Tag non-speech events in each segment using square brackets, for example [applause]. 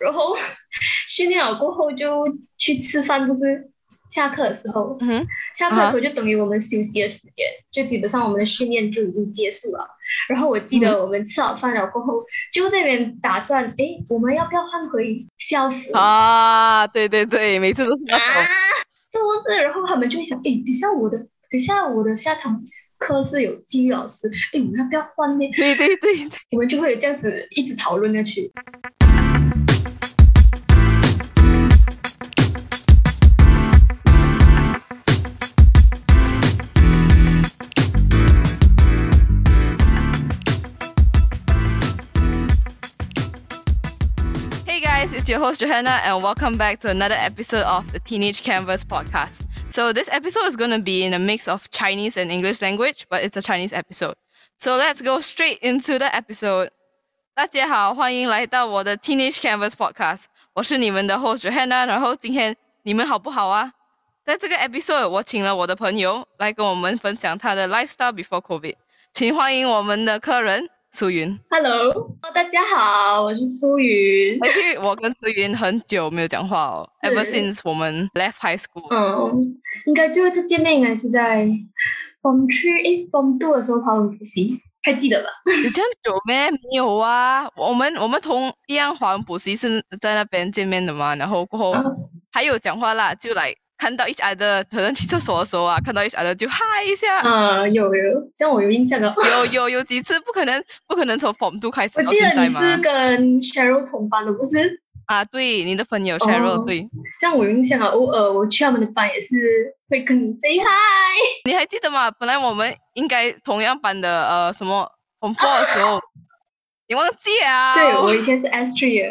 然后 [laughs] 训练了过后就去吃饭，不是？下课的时候，嗯下课的时候就等于我们休息的时间，就基本上我们的训练就已经结束了。然后我记得我们吃好饭了过后，就那边打算，哎，我们要不要换回校服啊？对对对，每次都是啊，是不是？然后他们就会想，哎，等下我的，等下我的下堂课是有纪律老师，哎，我们要不要换呢？对对对，我们就会这样子一直讨论下去。it's your host Johanna, and welcome back to another episode of the Teenage Canvas podcast. So, this episode is going to be in a mix of Chinese and English language, but it's a Chinese episode. So, let's go straight into the episode. 大家好，欢迎来到我的 Teenage Canvas podcast。我是你们的 host Johanna，然后今天你们好不好啊？在这个 episode，我请了我的朋友来跟我们分享他的 lifestyle before COVID。请欢迎我们的客人 苏云，Hello，大家好，我是苏云。而且我跟苏云很久没有讲话哦，ever since 我们 left high school。嗯，应该最后一次见面应该是在 Form Three、诶 Form Two 的时候华文补习，还记得吧？有这样久咩？没有啊，我们我们同一样华文补习是在那边见面的嘛，然后过后还有讲话啦，就来。看到一家的，可能去厕所的时候啊，看到一家的就嗨一下。啊，有有，这样我有印象的。有有有几次，不可能不可能从 Form Two 开始。我记得你是跟 Cheryl 同班的，不是？啊，对，你的朋友 Cheryl，对。这样我有印象啊，偶尔我去他们的班也是会跟你 say hi。你还记得吗？本来我们应该同样班的，呃，什么 Form Four 的时候，[laughs] 你忘记啊？对，我以前是 Astria。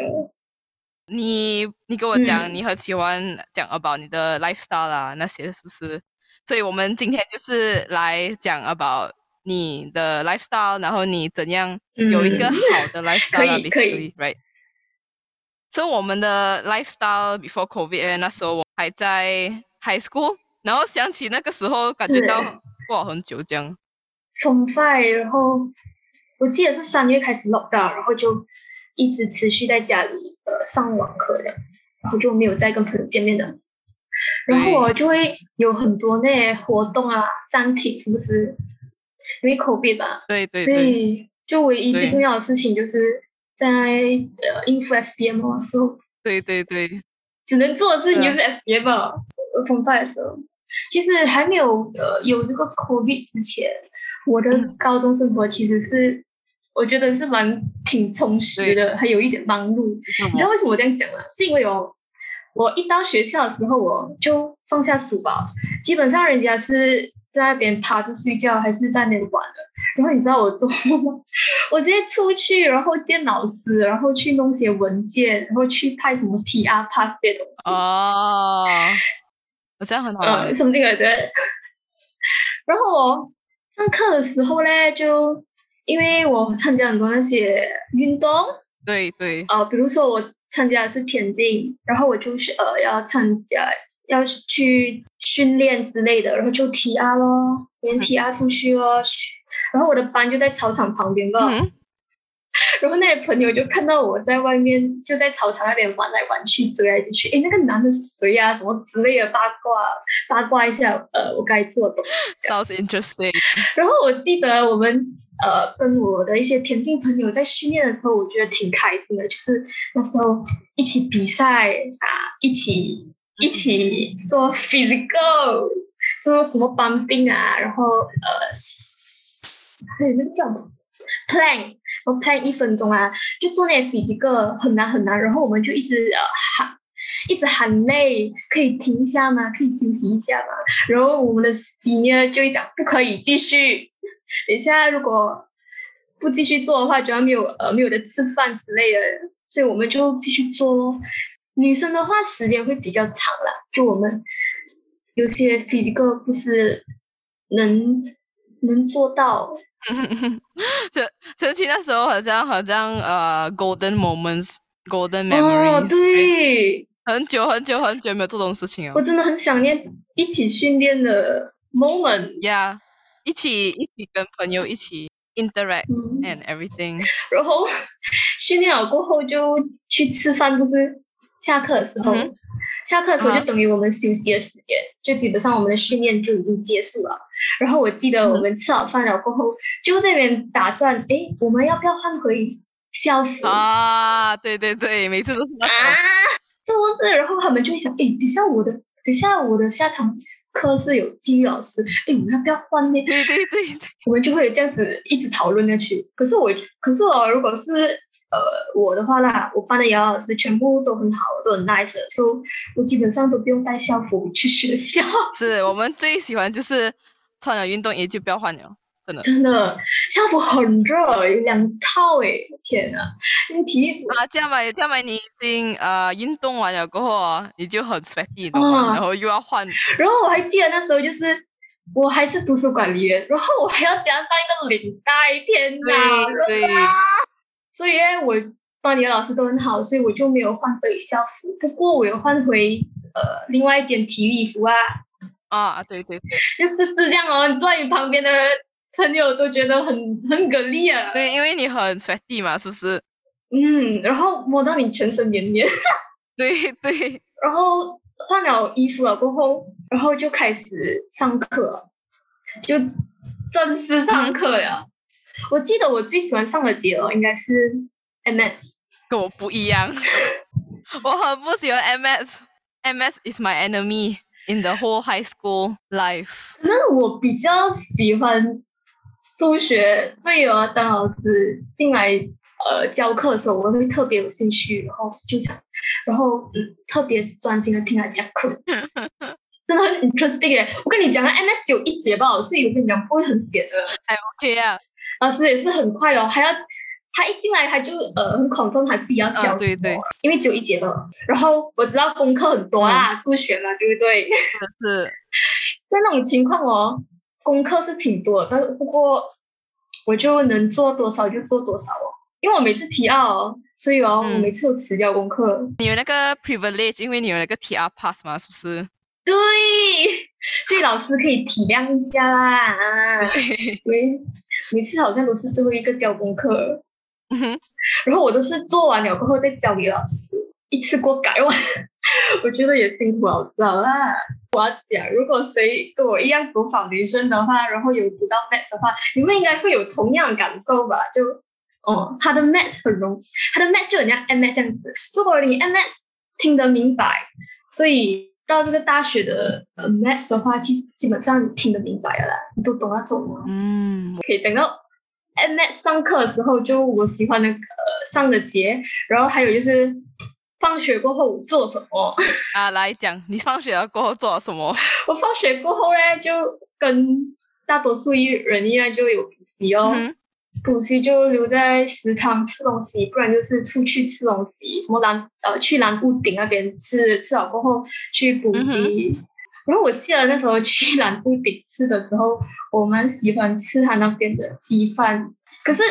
你你跟我讲，你很喜欢讲 about 你的 lifestyle 啊，那些是不是？所以我们今天就是来讲 about 你的 lifestyle，然后你怎样有一个好的 lifestyle，可以，right？所以我们的 lifestyle before COVID，那时候我还在 high school，然后想起那个时候，感觉到过很久这样。从 five，然后我记得是三月开始 lockdown，然后就。一直持续在家里呃上网课的，然后就没有再跟朋友见面的，然后我就会有很多那些活动啊暂停，是不是？因为 COVID 吧，对对，所以就唯一最重要的事情就是在呃应付 SBM 的时候，对对对，只能做的事情就是 SBM 啊，同派的时候，其实还没有呃有这个 COVID 之前，我的高中生活其实是。我觉得是蛮挺充实的，还有一点忙碌。你知道为什么我这样讲吗？是因为哦，我一到学校的时候，我就放下书包，基本上人家是在那边趴着睡觉，还是在那边玩的。然后你知道我做吗？[laughs] 我直接出去，然后见老师，然后去弄些文件，然后去拍什么 T R pass 这些东西。哦，我这样很好。嗯，什么那个对。[laughs] 然后我上课的时候呢，就。因为我参加很多那些运动，对对，呃，比如说我参加的是田径，然后我就是呃要参加要去训练之类的，然后就 T R 咯，连 T R 出去咯，然后我的班就在操场旁边吧。然后那些朋友就看到我在外面，就在操场那边玩来玩去，追来追去。哎，那个男的是谁呀？什么之类的八卦，八卦一下。呃，我该做的。Sounds interesting。然后我记得我们呃跟我的一些田径朋友在训练的时候，我觉得挺开心的，就是那时候一起比赛啊，一起一起做 physical，做什么搬兵啊，然后呃，还有那个叫 plank。我拍一分钟啊，就做那几个很难很难，然后我们就一直喊，一直喊累，可以停一下吗？可以休息一下吗？然后我们的司机呢就会讲不可以继续，[laughs] 等一下如果不继续做的话，就要没有呃没有的吃饭之类的，所以我们就继续做。女生的话时间会比较长了，就我们有些几个不是能能做到。这这其那时候好像好像呃，golden moments，golden memories。哦，对，很久很久很久没有做这种事情了。我真的很想念一起训练的 moment。Yeah，一起一起跟朋友一起 interact 嗯，and everything. 然后 [laughs] 训练好过后就去吃饭，不是下课的时候，嗯下课的时候啊就等于我们休息的时间，就基本上我们的训练就已经结束了。然后我记得我们吃好饭了过后，就这边打算，哎，我们要不要换回校服啊，对对对，每次都是啊种。是不是？然后他们就会想，哎，等下我的。等下，我的下堂课是有纪律老师，哎，我们要不要换呢？对对对对，我们就会这样子一直讨论下去。可是我，可是我如果是呃我的话啦，我班的姚老师全部都很好，都很 nice，的所以我基本上都不用带校服去学校。是我们最喜欢就是穿了运动衣就不要换了，真的。真的，校服很热，有两套诶，天呐，你体育服啊，这样吧，这样吧，你已经呃运动完了过后哦，你就很 sweaty，懂吗？啊然后又要换，然后我还记得那时候就是。我还是图书管理员，然后我还要加上一个领带，天哪！对啊所以呢，我班里的老师都很好，所以我就没有换回校服。不过我有换回呃另外一件体育服啊，啊，对对对 [laughs] 就是是这样哦。你坐在你旁边的人朋友都觉得很很给力啊，对，因为你很 sweaty 嘛，是不是？嗯，然后摸到你全身黏黏，[laughs] 对对，然后换了衣服了过后，然后就开始上课，就正式上课了。我记得我最喜欢上的节哦，应该是 MS。[laughs] 跟我不一样，[laughs] 我很不喜欢 MS。MS is my enemy in the whole high school life。可能我比较喜欢数学，所以哦，当老师进来呃教课的时候，我会特别有兴趣，然后就想，然后嗯，特别专心的听他讲课，[laughs] 真的很 interesting 耶！我跟你讲，MS 只有一节吧，所以我跟你讲不会很闲的。还 OK 啊，老师也是很快哦，还要他一进来他就呃很 confirm 他自己要教什么，嗯对对因为只有一节了。然后我知道功课很多啦，数学嘛，对不对？是 [laughs] 在那种情况哦，功课是挺多的，但是不过我就能做多少就做多少哦。因为我每次提二哦，所以哦，嗯我每次都辞掉功课。你有那个 privilege，因为你有那个 TR pass 嘛，是不是？对，所以老师可以体谅一下啦。啊 [laughs] 每每次好像都是最后一个交功课，[laughs] 然后我都是做完了过后再交给老师，一次过改完。[laughs] 我觉得也辛苦老师了啦。我要讲，如果谁跟我一样读 foundation 的话，然后有读到 math 的话，你们应该会有同样的感受吧？就哦，他的 math 很容他的 math 就很像 MS 这样子。如果你 MS 听得明白，所以到这个大学的呃 math 的话，其实基本上你听得明白了啦，你都懂那种了。嗯，可以讲到 math 上课的时候，就我喜欢的呃上的节，然后还有就是放学过后做什么。啊，来讲，你放学了过后做了什么？[laughs] 我放学过后呢，就跟大多数一人一样，就有补习哦。补习就留在食堂吃东西，不然就是出去吃东西，什么蓝呃去蓝屋顶那边吃，吃好过后去补习。然后我记得那时候去蓝屋顶吃的时候，我蛮喜欢吃他那边的鸡饭。可是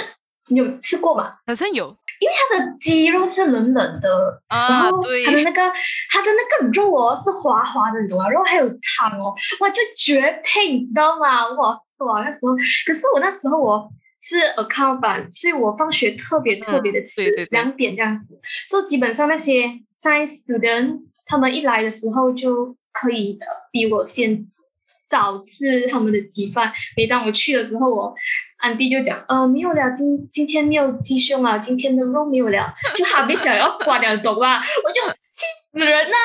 你有吃过吗？好像有因为它的鸡肉是冷冷的，然啊，后对它，的那个它的那个肉哦是滑滑的，你懂吗？然后还有汤哦，哇，就绝配，你知道吗？哇爽那时候，可是我那时候我是 account 吧，所以我放学特别特别的迟，两点这样子，所以基本上那些 science student 他们一来的时候就可以呃比我先早吃他们的鸡饭。每当我去的时候，我安迪就讲，呃，没有了，今今天没有鸡胸啊，今天的肉没有了，就哈比想要关了，懂吧？我就气死人啦！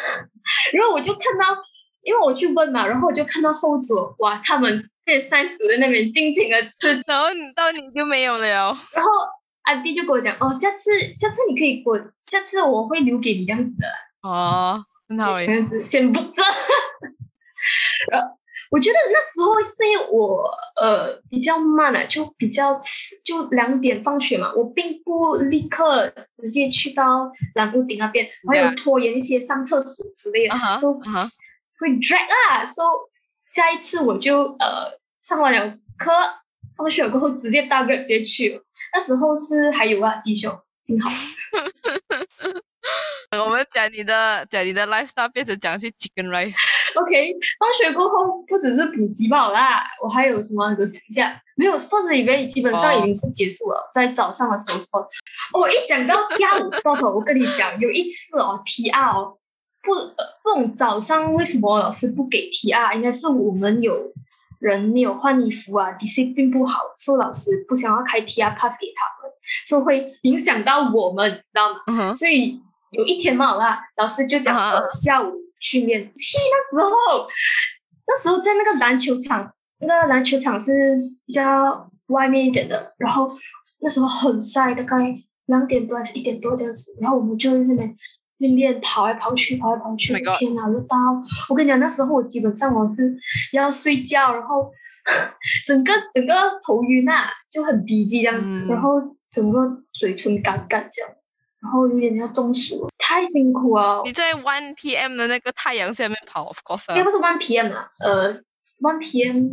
[laughs] 然后我就看到，因为我去问嘛，然后我就看到后座，哇，他们那三十在那边尽情的吃，然后你到你就没有了。然后阿弟就跟我讲，哦，下次下次你可以给我，下次我会留给你这样子的。哦，很好诶。这样子先不着。呃，我觉得那时候是因为我呃比较慢啊，就比较迟，就两点放学嘛，我并不立刻直接去到蓝屋顶那边，我还有拖延一些上厕所之类的啊哈所以啊哈，会 drag 啊，所以下一次我就呃上完了课，放学过后直接搭 Grab 直接去了，那时候是还有啊鸡胸，幸好。[laughs] 我们讲你的讲你的 lifestyle 变成讲去 chicken rice。[laughs] OK，放学过后不只是补习吧啦，我还有什么？我想一下，没有 sports event 基本上已经是结束了，在早上的时候。哦，一讲到下午 sports，我跟你讲，有一次哦，TR 哦，不，不懂早上为什么老师不给 TR，应该是我们有人没有换衣服啊，discipline 不好，所以老师不想要开 TR pass 给他们，所以会影响到我们，知道吗？所以有一天嘛啦，老师就讲下午训练，气那时候，那时候在那个篮球场，那个篮球场是比较外面一点的，然后那时候很晒，大概两点多还是一点多这样子，然后我们就在那边训练，跑来跑去，跑来跑去，天哪，又到！我跟你讲，那时候我基本上我是要睡觉，然后 [laughs] 整个整个头晕啊，就很低级这样子，然后整个嘴唇干干这样。然后有点要中暑，太辛苦了。你在 one p.m. 的那个太阳下面跑，of course。也不是 one p.m. 啊，呃，one p.m.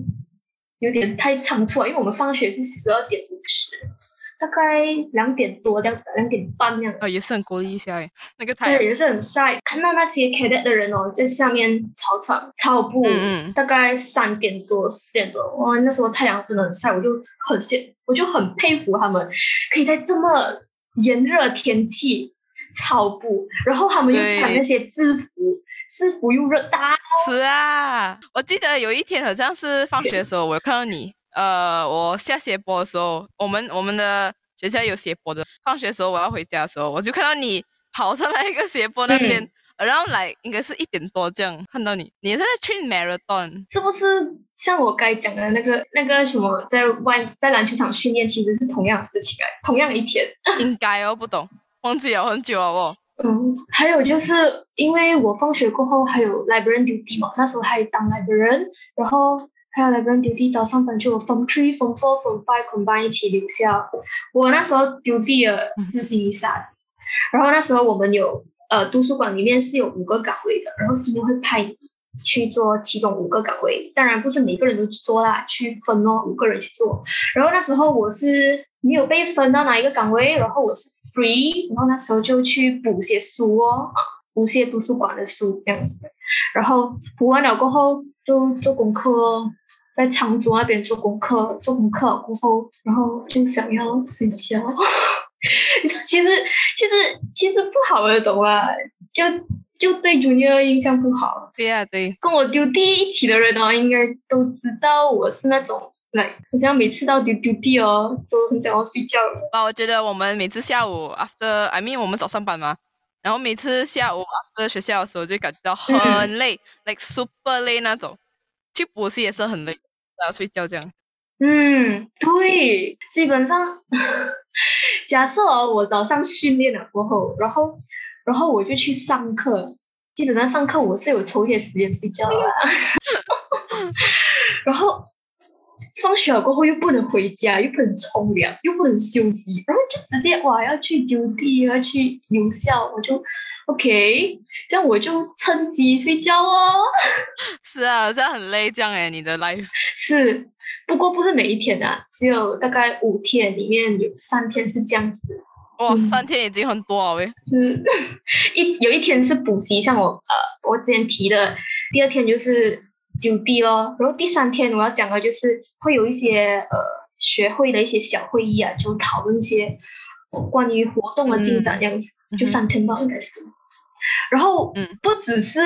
有点太仓促了，因为我们放学是十二点五十，大概两点多这样子，两点半这样。哦，也是很鼓励一下诶，那个太阳也是很晒。看到那些 cadet 的人哦，在下面操场操步，大概三点多四点多，哇，那时候太阳真的很晒，我就很羡，我就很佩服他们，可以在这么。炎热天气操步，然后他们又穿那些制服，制服又热大。是啊，我记得有一天好像是放学的时候，我看到你，呃，我下斜坡的时候，我们我们的学校有斜坡的。放学的时候我要回家的时候，我就看到你跑上来一个斜坡那边，然后来应该是一点多这样看到你，你是在 train marathon，是不是？像我该讲的那个那个什么，在外在篮球场训练，其实是同样的事情哎，同样一天。[laughs] 应该哦，不懂，忘记了很久了哦。嗯，还有就是因为我放学过后还有 library duty 嘛，那时候还当 library，然后还有 library duty，早上本就 from three from four from five combine 一起留校。我那时候 duty 了是星期三，然后那时候我们有呃图书馆里面是有五个岗位的，然后星期会派你。去做其中五个岗位，当然不是每个人都去做啦，去分哦，五个人去做。然后那时候我是没有被分到哪一个岗位，然后我是 free，然后那时候就去补些书哦，啊，补些图书馆的书这样子。然后补完了过后就做功课，在长桌那边做功课，做功课过后，然后就想要睡觉。[laughs] 其实其实其实不好的，懂吗？就。就对 Junior 印象不好。对呀，对。跟我丢地一起的人哦，应该都知道我是那种，来，好像每次到丢丢地哦，都很想要睡觉。啊，我觉得我们每次下午 after，I mean 我们早上班嘛，然后每次下午 after 学校的时候就感觉到很累，like super 累那种。去补习也是很累，要睡觉这样。嗯，对，基本上，[laughs] 假设哦，我早上训练了过后，然后。然后我就去上课，基本上上课我是有抽一些时间睡觉的。[laughs] 然后放学了过后又不能回家，又不能冲凉，又不能休息，然后就直接哇要去丢地，要去留校，我就 OK，这样我就趁机睡觉哦。[laughs] 是啊，这样很累，这样哎，你的 life [laughs] 是，不过不是每一天啊，只有大概五天，里面有三天是这样子。哇，三天已经很多了喂！是一有一天是补习，像我呃，我之前提的，第二天就是丢地咯，然后第三天我要讲的就是会有一些呃学会的一些小会议啊，就讨论一些关于活动的进展这样子，就三天吧应该是。然后嗯，不只是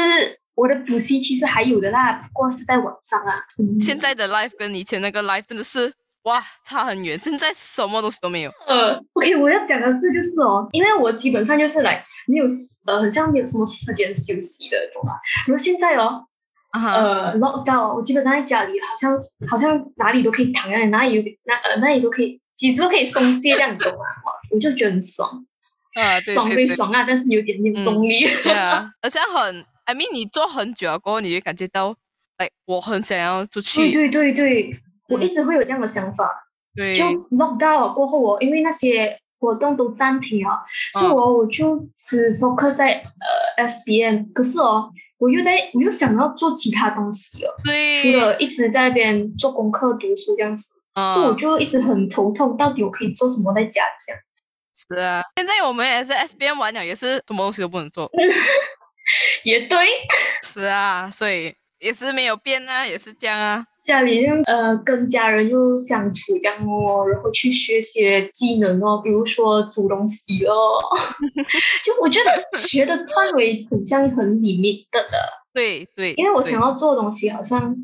我的补习，其实还有的啦，不过是在网上啊。现在的 life 跟以前那个 life 真的是。哇，差很远，现在什么东西都没有。呃，OK，我要讲的是，就是哦，因为我基本上就是来没有呃，很像没有什么时间休息的，懂吧？然后现在哦，呃，lock down，我基本上在家里，好像好像哪里都可以躺在哪里有哪呃哪里都可以，几时都可以松懈，这样懂吗？我就觉得很爽，啊，爽归爽啊，但是有点没有动力。对啊，[laughs] 而且很，I mean，你做很久过后，你就感觉到，哎，我很想要出去。对对对对。我一直会有这样的想法，对，就 lock down 过后，我因为那些活动都暂停了，所以我我就只 focus 在呃 SBM。可是哦，我又在我又想要做其他东西哦，对，除了一直在那边做功课、读书这样子，所以我就一直很头痛，到底我可以做什么在家里这样。是啊，现在我们也是 SBM 玩了，也是什么东西都不能做。[laughs] 也对。是啊，所以。也是没有变啊，也是这样啊。家里就呃跟家人又相处这样哦，然后去学些技能哦，比如说煮东西哦，[laughs] 就我觉得学的范围很像很里面的的，对对，因为我想要做的东西好像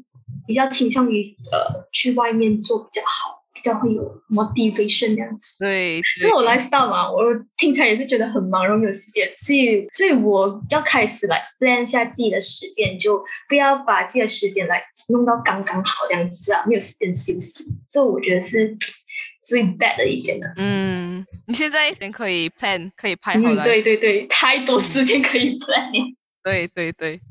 比较倾向于呃去外面做比较好，比较会有 motivation 这样子。对，这是我 lifestyle 嘛，我听起来也是觉得很忙，然后没有时间，所以所以我要开始来 plan 一下自己的时间，就不要把自己的时间来弄到刚刚好这样子啊，没有时间休息，这我觉得是最 bad 的一点了。嗯，你现在先可以 plan，可以排好嗯，来。对对对，太多时间可以 [laughs] plan 了。对对对，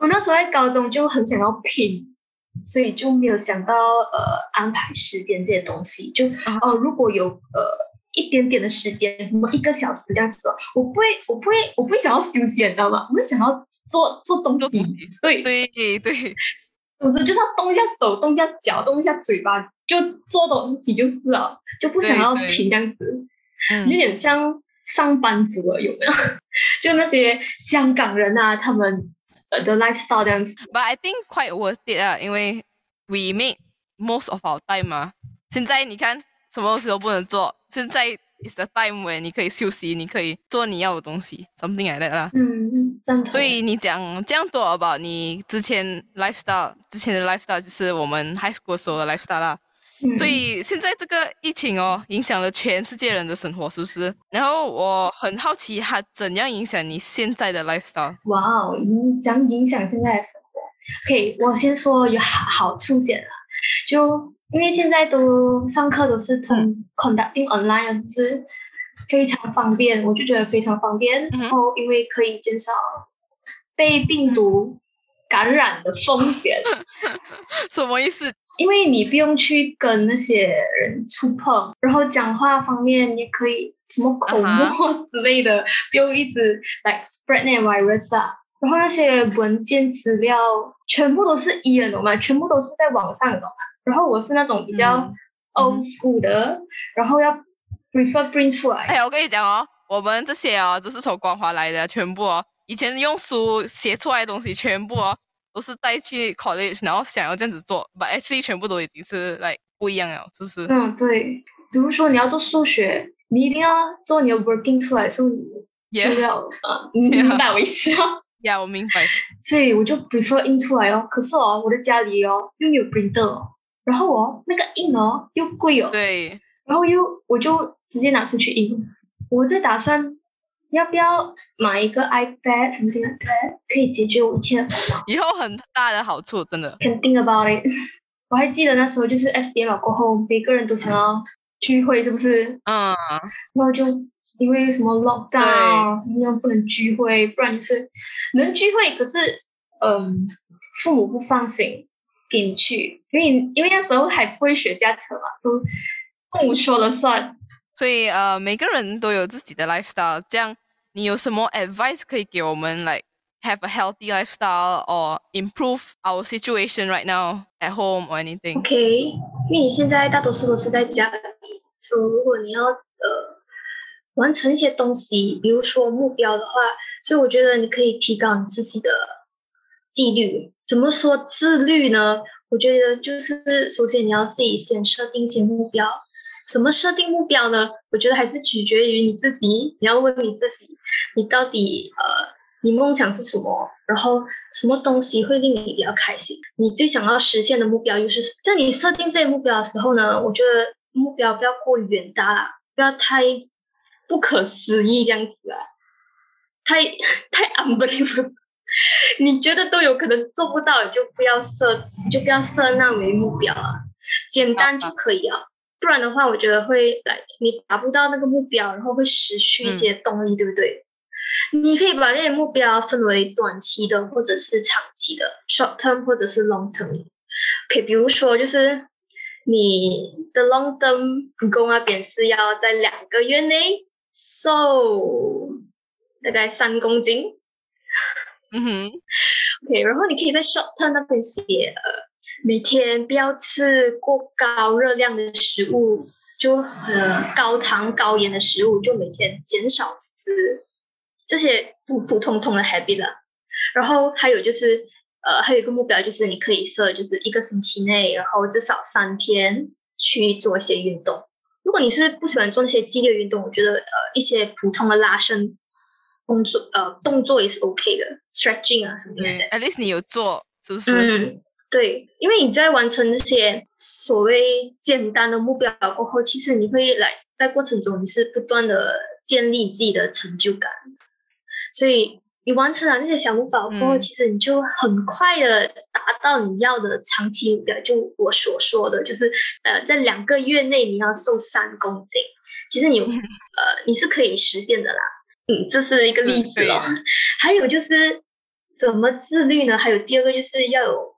我那时候在高中就很想要拼，所以就没有想到呃安排时间这些东西。就啊哦、如果有呃一点点的时间，什么一个小时这样子哦，我不会，我不会，我不会想要休息，你知道吗？我会想要做做东西做东。西对，对对，总之就是要动一下手，动一下脚，动一下嘴巴，就做东西就是了，就不想要对对停这样子。有嗯，点像上班族了，有没有？[laughs] 就那些香港人啊，他们 呃的 lifestyle 这样子。 But I think quite worth it 啊，因为 we make most of our time 嘛。现在你看什么东西都不能做，现在 is the time where 你可以休息，你可以做你要的东西，something like that 啦。嗯，赞同。所以你讲这样多 about 你之前 lifestyle，之前的 lifestyle 就是我们 high school 时候的 lifestyle 啦。 嗯，所以现在这个疫情哦，影响了全世界人的生活，是不是？然后我很好奇，它怎样影响你现在的 lifestyle？哇哦，影讲影响现在的生活。OK，我先说有好好处先啦，就因为现在都上课都是通嗯 conducting online，就是非常方便，我就觉得非常方便。嗯然后因为可以减少被病毒感染的风险。[laughs] 什么意思？因为你不用去跟那些人触碰，然后讲话方面也可以什么口啊沫之类的不用一直 like spread 那 virus 啊。然后那些文件资料全部都是一人懂吗？全部都是在网上懂吗？然后我是那种比较嗯 old school 的，然后要 prefer print 出来。哎，我跟你讲哦，我们这些哦都是从光华来的，全部哦，以前用书写出来的东西，全部哦都是带去 college，然后想要这样子做，but actually 全部都已经是 like 不一样了，是不是？嗯，对。比如说你要做数学，你一定要做你的 working 出来的时候，你就要呃，[laughs] 你明白我意思吗？呀，我明白。[laughs] 所以我就 prefer 印出来哦。可是哦，我的家里哦又没有 printer，哦然后哦那个印哦又贵哦，对，然后又我就直接拿出去印。我在打算要不要买一个 iPad 什么的可以解决我一切的烦恼。以后很大的好处，真的。Can think about it。我还记得那时候就是 SBM 了过后，每个人都想要聚会，是不是？嗯，然后就因为什么 lockdown，因为不能聚会，不然就是能聚会，可是嗯，父母不放心给你去，因为因为那时候还不会学驾车嘛，所以父母说了算。所以呃，每个人都有自己的 lifestyle。这样，你有什么 advice 可以给我们，like have a healthy lifestyle or improve our situation right now at home or anything？OK，因为你现在大多数都是在家里，所以如果你要呃完成一些东西，比如说目标的话，所以我觉得你可以提高你自己的纪律。怎么说自律呢？我觉得就是首先你要自己先设定一些目标。怎么设定目标呢？我觉得还是取决于你自己。你要问你自己，你到底呃，你梦想是什么？然后什么东西会令你比较开心？你最想要实现的目标又是什么？在你设定这些目标的时候呢，我觉得目标不要过于远大啦，不要太不可思议这样子啊，太太 unbelievable。[laughs] 你觉得都有可能做不到，就不要设，就不要设那为目标啊，简单就可以啊。不然的话，我觉得会来你达不到那个目标，然后会失去一些动力，对不对？你可以把这些目标分为短期的或者是长期的 （short term） 或者是 long term。可以，比如说就是你的 long term goal 那边是要在两个月内瘦大概三公斤嗯哼，，OK，然后你可以在 short term 那边写呃，每天不要吃过高热量的食物，就呃高糖高盐的食物，就每天减少吃这些普普通通的 habit 啦。然后还有就是呃，还有一个目标就是你可以设，就是一个星期内，然后至少三天去做一些运动。如果你是不喜欢做那些激烈运动，我觉得呃一些普通的拉伸工作呃动作也是 OK 的，stretching 啊什么的。At least 你有做，是不是？嗯，对，因为你在完成这些所谓简单的目标过后，其实你会来在过程中你是不断的建立自己的成就感，所以。你完成了那些小目标过后，其实你就很快的达到你要的长期目标。就我所说的，就是呃，在两个月内你要瘦三公斤，其实你呃你是可以实现的啦。嗯，这是一个例子哦。[laughs] 还有就是怎么自律呢？还有第二个就是要有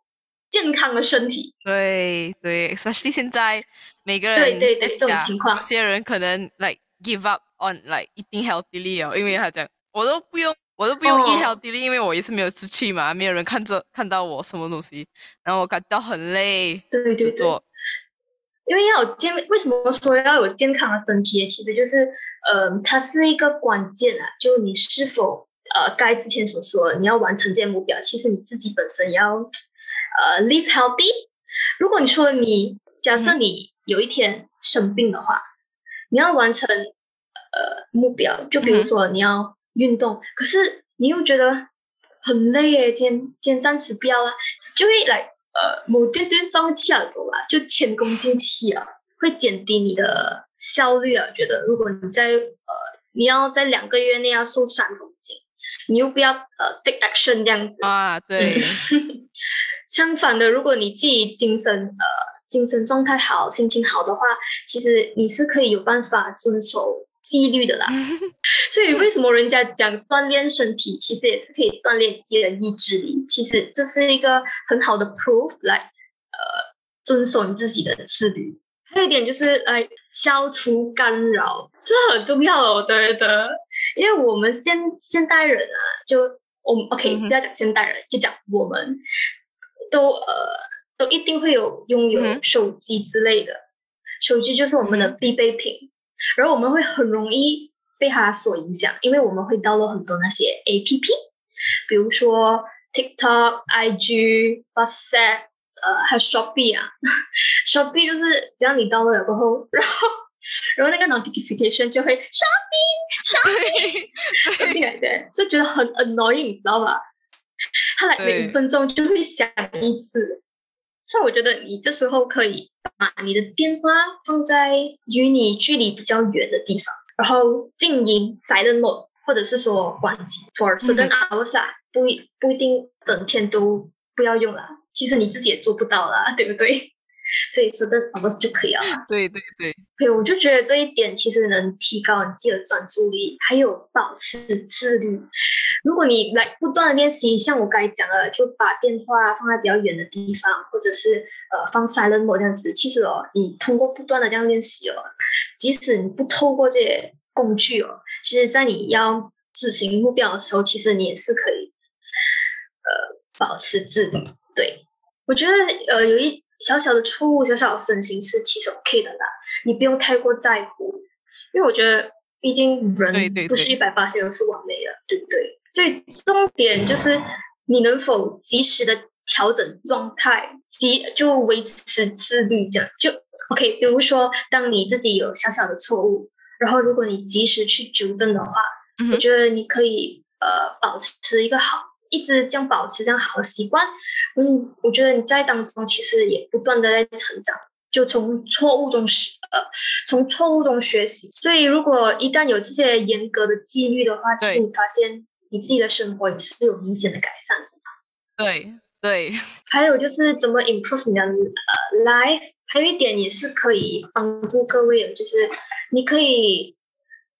健康的身体。对对，especially 现在每个人对对对这种情况，有些人可能 like give up on like eating healthily 哦，因为他讲我都不用。我都不用 eat healthy，因为我也是没有出去嘛，没有人看着看到我什么东西，然后我感到很累。对对对。因为要有健，为什么说要有健康的身体？其实就是，呃，它是一个关键啊。就你是否呃，该之前所说，你要完成这些目标，其实你自己本身要呃 live healthy。如果你说你假设你有一天生病的话，你要完成呃目标，就比如说你要。运动，可是你又觉得很累耶，今天今天暂时不要了，就会来呃某点点放弃了，走吧？就前功尽弃啊，会减低你的效率啊。觉得如果你在呃你要在两个月内要瘦三公斤，你又不要呃 take action 这样子啊，对。[laughs] 相反的，如果你自己精神呃精神状态好，心情好的话，其实你是可以有办法遵守。纪律的啦，[laughs] 所以为什么人家讲锻炼身体，其实也是可以锻炼自己的意志力。其实这是一个很好的 proof，来呃遵守你自己的自律。还有一点就是来消除干扰，这很重要哦，对的。因为我们现现代人啊，就我们 OK 不要讲现代人，就讲我们都呃都一定会有拥有手机之类的，手机就是我们的必备品。然后我们会很容易被它所影响，因为我们会 download 很多那些 A P P，比如说 TikTok、IG、WhatsApp，呃，还有 Shopee 啊。[laughs] Shopee 就是只要你 download 了过后，然后然后那个 notification 就会 Shopee，Shopee，对 [laughs] 对，就觉得很 annoying，你知道吧？它来每分钟就会响一次。所以我觉得你这时候可以把你的电话放在与你距离比较远的地方，然后静音 silent mode，或者是说关机 for certain hours 啊，不不一定整天都不要用了，其实你自己也做不到啦，[laughs] 对不对？所以说的好多就可以了。对对对，对，我就觉得这一点其实能提高你自己的专注力，还有保持自律。如果你来不断的练习，像我刚才讲的，就把电话放在比较远的地方，或者是呃放 silent mode 这样子。其实哦，你通过不断的这样练习哦，即使你不透过这些工具哦，其实在你要执行目标的时候，其实你也是可以呃保持自律。对我觉得呃有一。小小的错误，小小的分心是其实 OK 的啦，你不用太过在乎，因为我觉得毕竟人不是一百八十都是完美的，对不对？所以重点就是你能否及时的调整状态，及就维持自律，这样就 OK。比如说，当你自己有小小的错误，然后如果你及时去纠正的话，我觉得你可以呃保持一个好。一直这样保持这样好的习惯，嗯，我觉得你在当中其实也不断的在成长，就从错误中学，呃，从错误中学习。所以如果一旦有这些严格的纪律的话，其实你发现你自己的生活也是有明显的改善的。对对，还有就是怎么 improve 你的呃 life，还有一点也是可以帮助各位的，就是你可以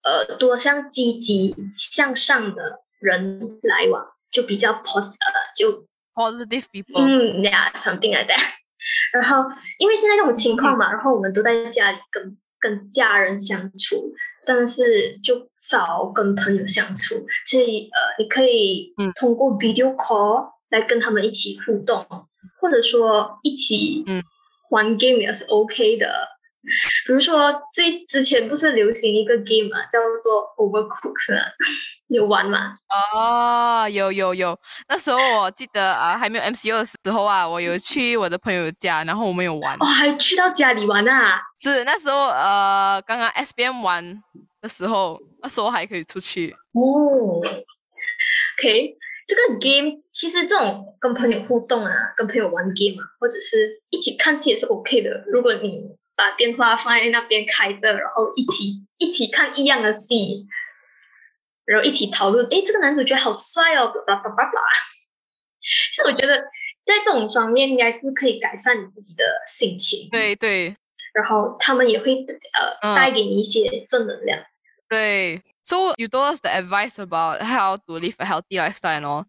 呃多向积极向上的人来往。就比较 positive，就 positive people，嗯，yeah，something like that。[laughs] 然后，因为现在这种情况嘛，然后我们都在家里跟跟家人相处，但是就少跟朋友相处。所以，呃，你可以通过 video call 来跟他们一起互动，或者说一起玩 game 也是 OK 的。比如说最之前不是流行一个 game 嘛，叫做 Overcooked，啊 [laughs] 有玩吗？哦，有有有，那时候我记得啊，还没有 MCU 的时候啊，我有去我的朋友家，然后我们有玩。哦，还去到家里玩啊？是那时候呃，刚刚 SBM 玩的时候，那时候还可以出去。哦，OK。这个 game 其实这种跟朋友互动啊，跟朋友玩 game 啊，或者是一起看戏也是 OK 的。如果你把电话放在那边开着，然后一起一起看一样的戏，然后一起讨论，哎，这个男主角好帅哦，叭叭叭叭。[laughs] 其实我觉得在这种方面应该是可以改善你自己的心情。对对。然后他们也会呃带给你一些正能量。对。So you told us the advice about how to live a healthy lifestyle and all.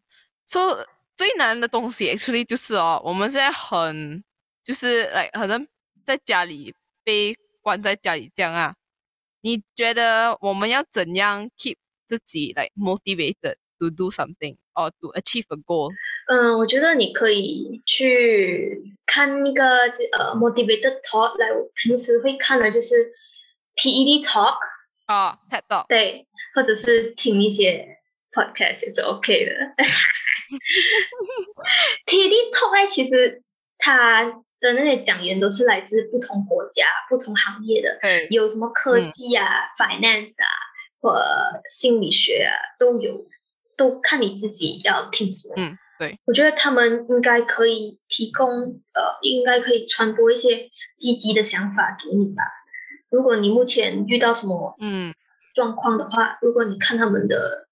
So 最难的东西 actually 就是哦，我们现在很就是来好像在家里被关在家里这样啊。你觉得我们要怎样 keep 自己 like motivated to do something or to achieve a goal？嗯，我觉得你可以去看那个呃 motivated talk，来我平时会看的就是 TED talk。啊，TED Talk 对，或者是听一些 podcast 也是 OK 的。TED Talk 其实他的那些讲员都是来自不同国家、不同行业的，有什么科技啊、finance 啊，或心理学啊都有，都看你自己要听什么。嗯，对，我觉得他们应该可以提供，呃，应该可以传播一些积极的想法给你吧。如果你目前遇到什么嗯状况的话，如果你看他们的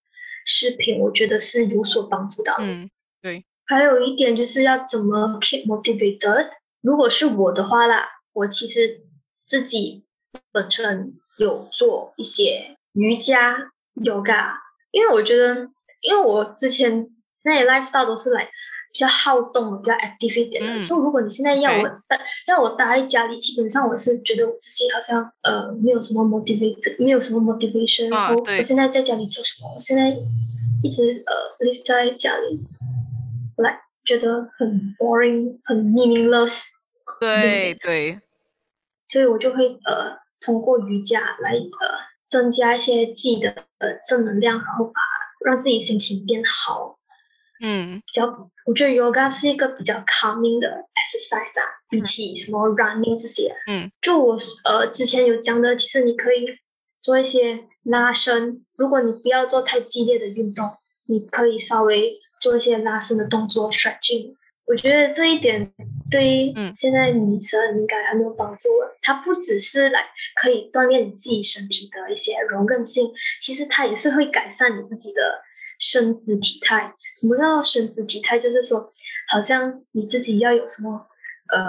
视频，我觉得是有所帮助到的。嗯，对。还有一点就是要怎么 keep motivated。如果是我的话啦，我其实自己本身有做一些瑜伽、yoga，因为我觉得，因为我之前那些 lifestyle 都是来。比较好动，比较 active 一点的。所以如果你现在要我待，要我待在家里，基本上我是觉得我自己好像呃没有什么 motivation，没有什么 motivation。然后我现在在家里做什么？我现在一直呃立在家里，来觉得很 boring，很 meaningless。对对。所以我就会呃通过瑜伽来呃增加一些自己的呃正能量，然后把让自己心情变好。嗯，比较，我觉得 yoga 是一个比较 calming 的 exercise 啊，比起什么 running 这些。嗯，就我呃之前有讲的，其实你可以做一些拉伸，如果你不要做太激烈的运动，你可以稍微做一些拉伸的动作 stretching。我觉得这一点对于现在女生应该很有帮助了。它不只是来可以锻炼你自己身体的一些柔韧性，其实它也是会改善你自己的身姿体态。什么叫身姿体态？就是说，好像你自己要有什么呃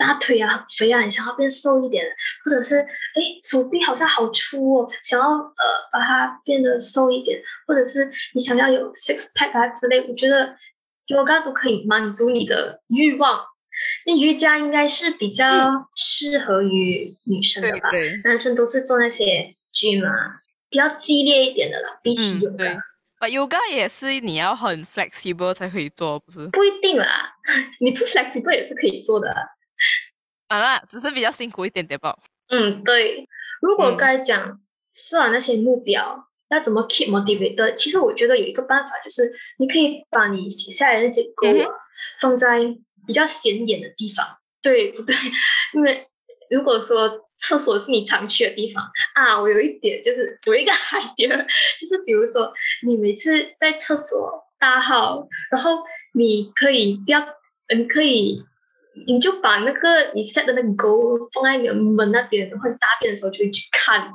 大腿啊很肥啊，你想要变瘦一点，或者是哎手臂好像好粗哦，想要呃把它变得瘦一点，或者是你想要有 six pack 啊之类，我觉得 yoga 都可以满足你的欲望。那瑜伽应该是比较适合于女生的吧？男生都是做那些 gym 啊，比较激烈一点的啦，比起 yoga。Yoga 也是你要很 flexible 才可以做，不是？不一定啦，[laughs] 你不 flexible 也是可以做的。啊，那只是比较辛苦一点点吧。嗯，对。如果该讲设完那些目标，要怎么 keep motivated？其实我觉得有一个办法，就是你可以把你写下来那些 goal 放在比较显眼的地方，对不对？[laughs] 因为如果说厕所是你常去的地方啊！我有一点就是有一个 [laughs] idea，就是比如说你每次在厕所大号，然后你可以不要，你可以你就把那个你 set 的那个 goal 放在你的门那边，然后大便的时候就会去看。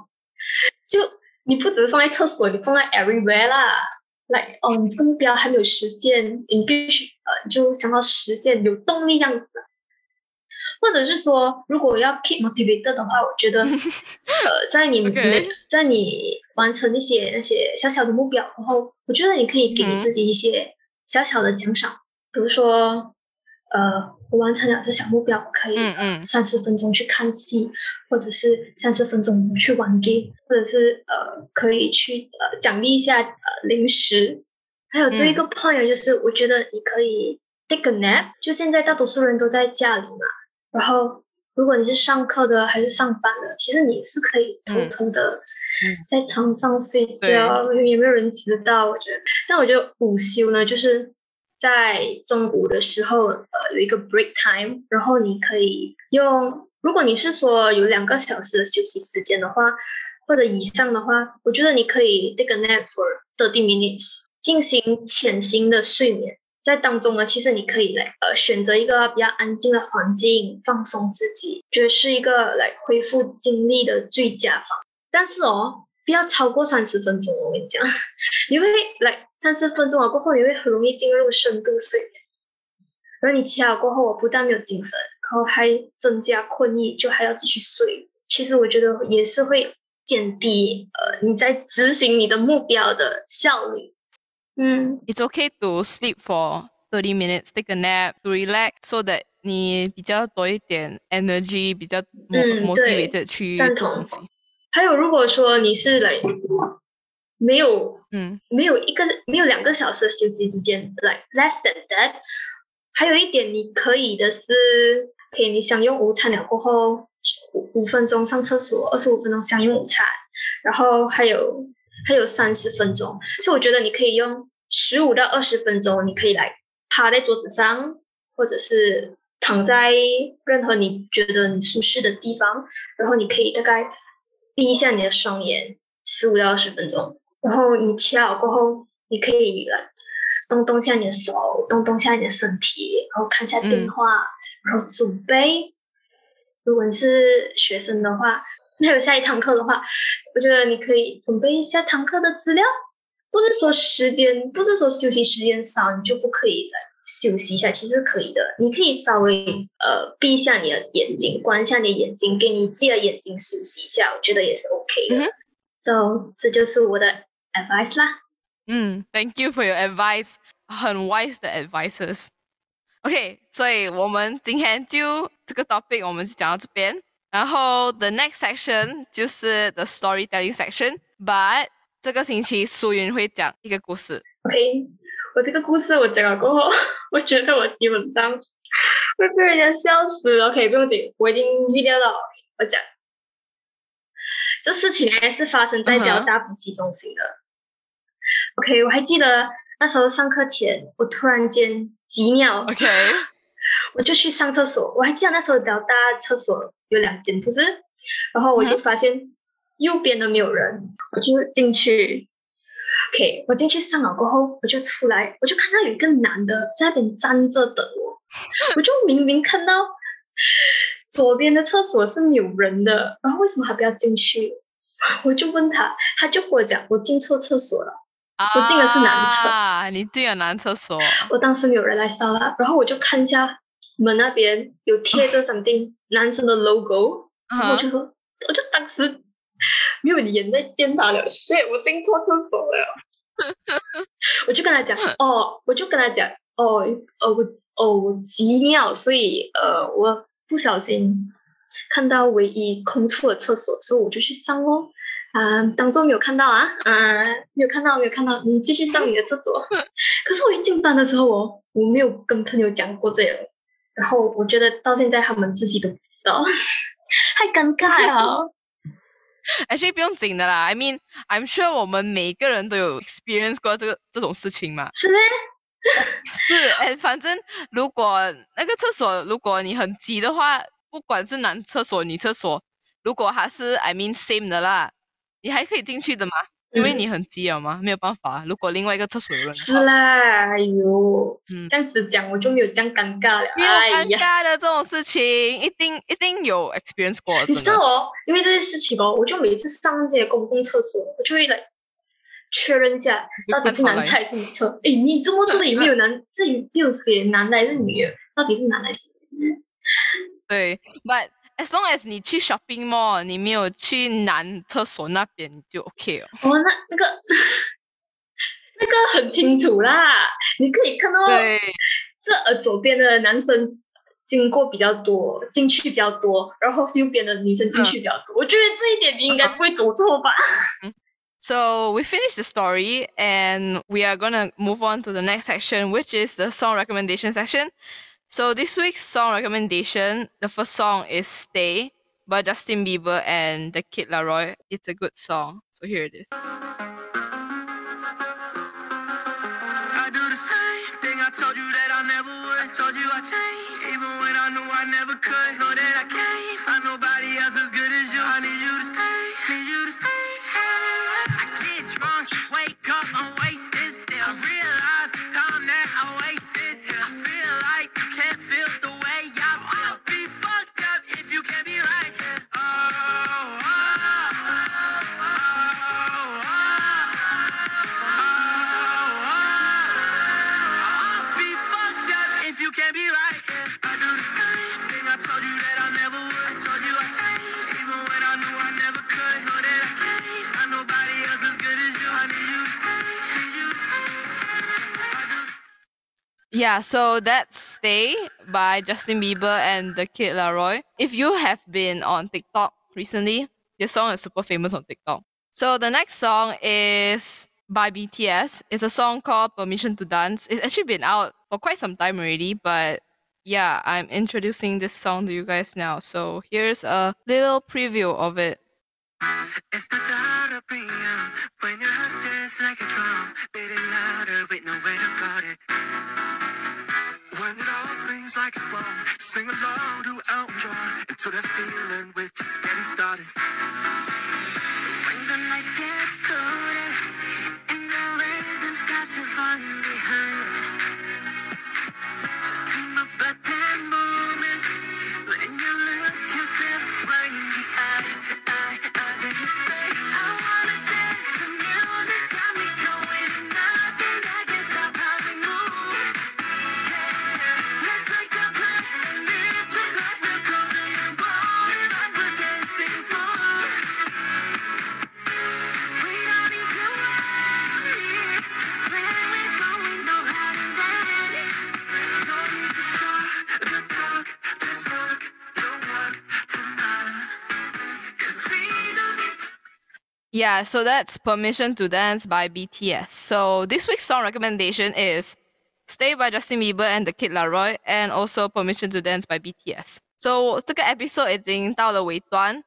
就你不只是放在厕所，你放在 everywhere 啦。来哦，你这个目标还没有实现，你必须呃，就想要实现，有动力这样子。或者是说，如果要 keep motivated 的话，我觉得，[laughs] 呃，在你在你完成一些那些小小的目标然后，我觉得你可以给你自己一些小小的奖赏，比如说，呃，我完成了这小目标，可以三十分钟去看戏，或者是三十分钟去玩 game，或者是呃，可以去呃奖励一下呃零食。还有最后一个 point 就是，我觉得你可以 take a nap，就现在大多数人都在家里嘛。然后如果你是上课的还是上班的，其实你是可以偷偷的在床上睡觉，也没有人知道。我觉得，但我觉得午休呢，就是在中午的时候，呃，有一个 break time，然后你可以用。如果你是说有两个小时的休息时间的话，或者以上的话，我觉得你可以 take a nap for thirty minutes，进行浅型的睡眠。在当中呢，其实你可以来呃选择一个比较安静的环境，放松自己，觉得是一个来恢复精力的最佳方。但是哦，不要超过三十分钟，我跟你讲，你会来三十分钟了过后，你会很容易进入深度睡眠。然后你起来过后，我不但没有精神，然后还增加困意，就还要继续睡。其实我觉得也是会减低呃你在执行你的目标的效率。嗯，It's okay to sleep for thirty minutes, take a nap to relax, so that 你比较多一点 energy，比较 motivated 去做东西。还有，如果说你是来没有，嗯，没有一个没有两个小时的休息时间，like less than that。还有一点你可以的是，可以你享用午餐了过后五五分钟上厕所，二十五分钟享用午餐，然后还有。还有三十分钟，所以我觉得你可以用十五到二十分钟，你可以来趴在桌子上，或者是躺在任何你觉得你舒适的地方，然后你可以大概闭一下你的双眼，十五到二十分钟，然后你起来过后，你可以来动动下你的手，动动下你的身体，然后看一下电话，然后准备。如果你是学生的话。还有下一堂课的话，我觉得你可以准备一下堂课的资料。不是说时间，不是说休息时间少你就不可以来休息一下，其实可以的。你可以稍微呃闭一下你的眼睛，关一下你的眼睛，给你自己的眼睛休息一下，我觉得也是 OK 的。So 这就是我的 advice 啦。嗯，Thank you for your advice，很 wise 的 advices。OK，所以我们今天就这个 topic 我们就讲到这边。然后 the next section 就是 the storytelling section，but 这个星期苏云会讲一个故事。OK，我这个故事我讲了过后，我觉得我基本上会被人家笑死。OK，不用紧，我已经预料到。我讲，这事情呢是发生在交大补习中心的。OK，我还记得那时候上课前，我突然间几秒。OK。[laughs] 我就去上厕所，我还记得那时候比较大厕所有两间，不是？然后我就发现右边的没有人，我就进去。OK，我进去上了过后，我就出来，我就看到有一个男的在那边站着等我。我就明明看到左边的厕所是没有人的，然后为什么还不要进去？我就问他，他就跟我讲，我进错厕所了，我进的是男厕。啊，你进了男厕所。[laughs] 我当时没有人来扫了，然后我就看一下。门那边有贴着 [laughs] 什么男生的 logo，我就说，我就当时没有眼在见他了，所以我进错厕所了。[laughs] 我就跟他讲，哦，我就跟他讲，哦，哦，我，哦，我急尿，所以呃，我不小心看到唯一空出的厕所，所以我就去上哦。嗯，当中没有看到啊，嗯，没有看到，没有看到，你继续上你的厕所。[laughs] 可是我一进班的时候，我我没有跟朋友讲过这样子。然后我觉得到现在他们自己都不知道，[laughs] 太尴尬了。而且不用紧的啦，I mean I'm sure 我们每个人都有 experience 过这个这种事情嘛。是咩？[laughs] 是哎，反正如果那个厕所如果你很急的话，不管是男厕所女厕所，如果还是 I mean same 的啦，你还可以进去的吗。因为你很急了吗？没有办法。如果另外一个厕所有人，是啦，哎呦，这样子讲我就没有这样尴尬了。没有尴尬的这种事情，一定一定有 experience 过。你知道哦，因为这些事情哦，我就每次上这些公共厕所，我就会来确认一下到底是男厕还是女厕。哎，你怎么这里没有男？这里没有写男的还是女的？到底是男还是女？对，but。As long as 你去 shopping mall，你没有去男厕所那边就 OK 了。哦，那那个[laughs] 那个很清楚啦，你可以看到这呃左边的男生经过比较多，进去比较多，然后右边的女生进去比较多。我觉得这一点你应该不会走错吧？So we finished the story and we are gonna move on to the next section, which is the song recommendation section. So this week's song recommendation, the first song is Stay by Justin Bieber and the Kid Laroi. It's a good song. So here it is. I do the same thing I told you that I never would. I told you I changed, even when I knew I never can't be right here. I do the same thing I told you that I never would. I told you I even when I knew I never could. Know that I can't find nobody else as good as you. I need you to stay, need you to stay. Yeah, so that's Stay by Justin Bieber and the Kid Laroi. If you have been on TikTok recently, this song is super famous on TikTok. So the next song is by BTS. It's a song called Permission to Dance. It's actually been out for quite some time already, but yeah, I'm introducing this song to you guys now. So here's a little preview of it. It's the thought of PM when your heart's just like a drum, beating louder with nowhere to guard it. When it all seems like it's wrong, sing along to Elton John into that feeling we're just getting started. When the nights get colder and the rhythm's got you falling behind, that moment when you look yourself right Yeah, so that's Permission to Dance by BTS. So this week's song recommendation is Stay by Justin Bieber and the Kid Laroi, and also Permission to Dance by BTS. So 这个 episode 已经到了尾端，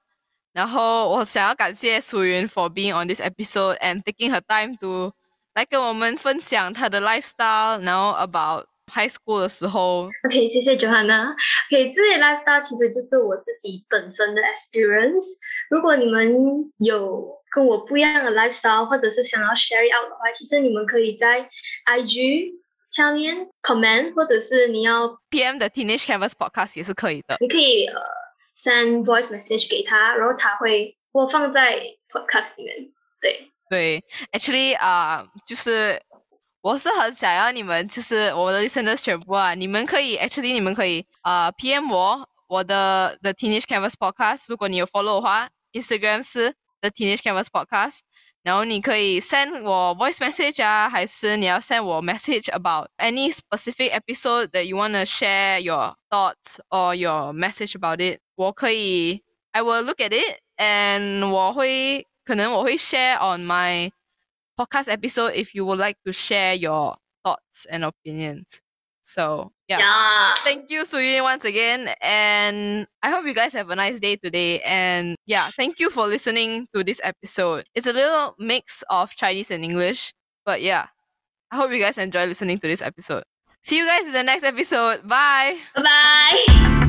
然后我想要感谢苏云 for being on this episode and taking her time to 来跟我们分享她的 lifestyle，然后 about high school 的时候 OK，谢谢 Johanna。OK，这些 lifestyle 其实就是我自己本身的 experience。如果你们有 跟我不一样的 lifestyle，或者是想要 share it out 的话，其实你们可以在 IG 下面 comment，或者是你要 PM 的 Teenage Canvas Podcast 也是可以的。你可以呃 send voice message 给他，然后他会播放在 podcast 里面。对，对，actually 啊、就是我是很想要你们，就是我的 listeners 全部啊，你们可以 actually 你们可以啊、PM 我我的 The Teenage Canvas Podcast，如果你有 follow 的话，Instagram 是 The Teenage Canvas Podcast。然后你可以 send 我 voice message 啊，还是你要 send 我 message about any specific episode that you wanna share your thoughts or your message about it。我可以，I will look at it and 我会可能我会 share on my podcast episode if you would like to share your thoughts and opinions. So yeah. yeah. Thank you, Suyin, once again. And I hope you guys have a nice day today. And yeah, thank you for listening to this episode. It's a little mix of Chinese and English. But yeah, I hope you guys enjoy listening to this episode. See you guys in the next episode. Bye. Bye.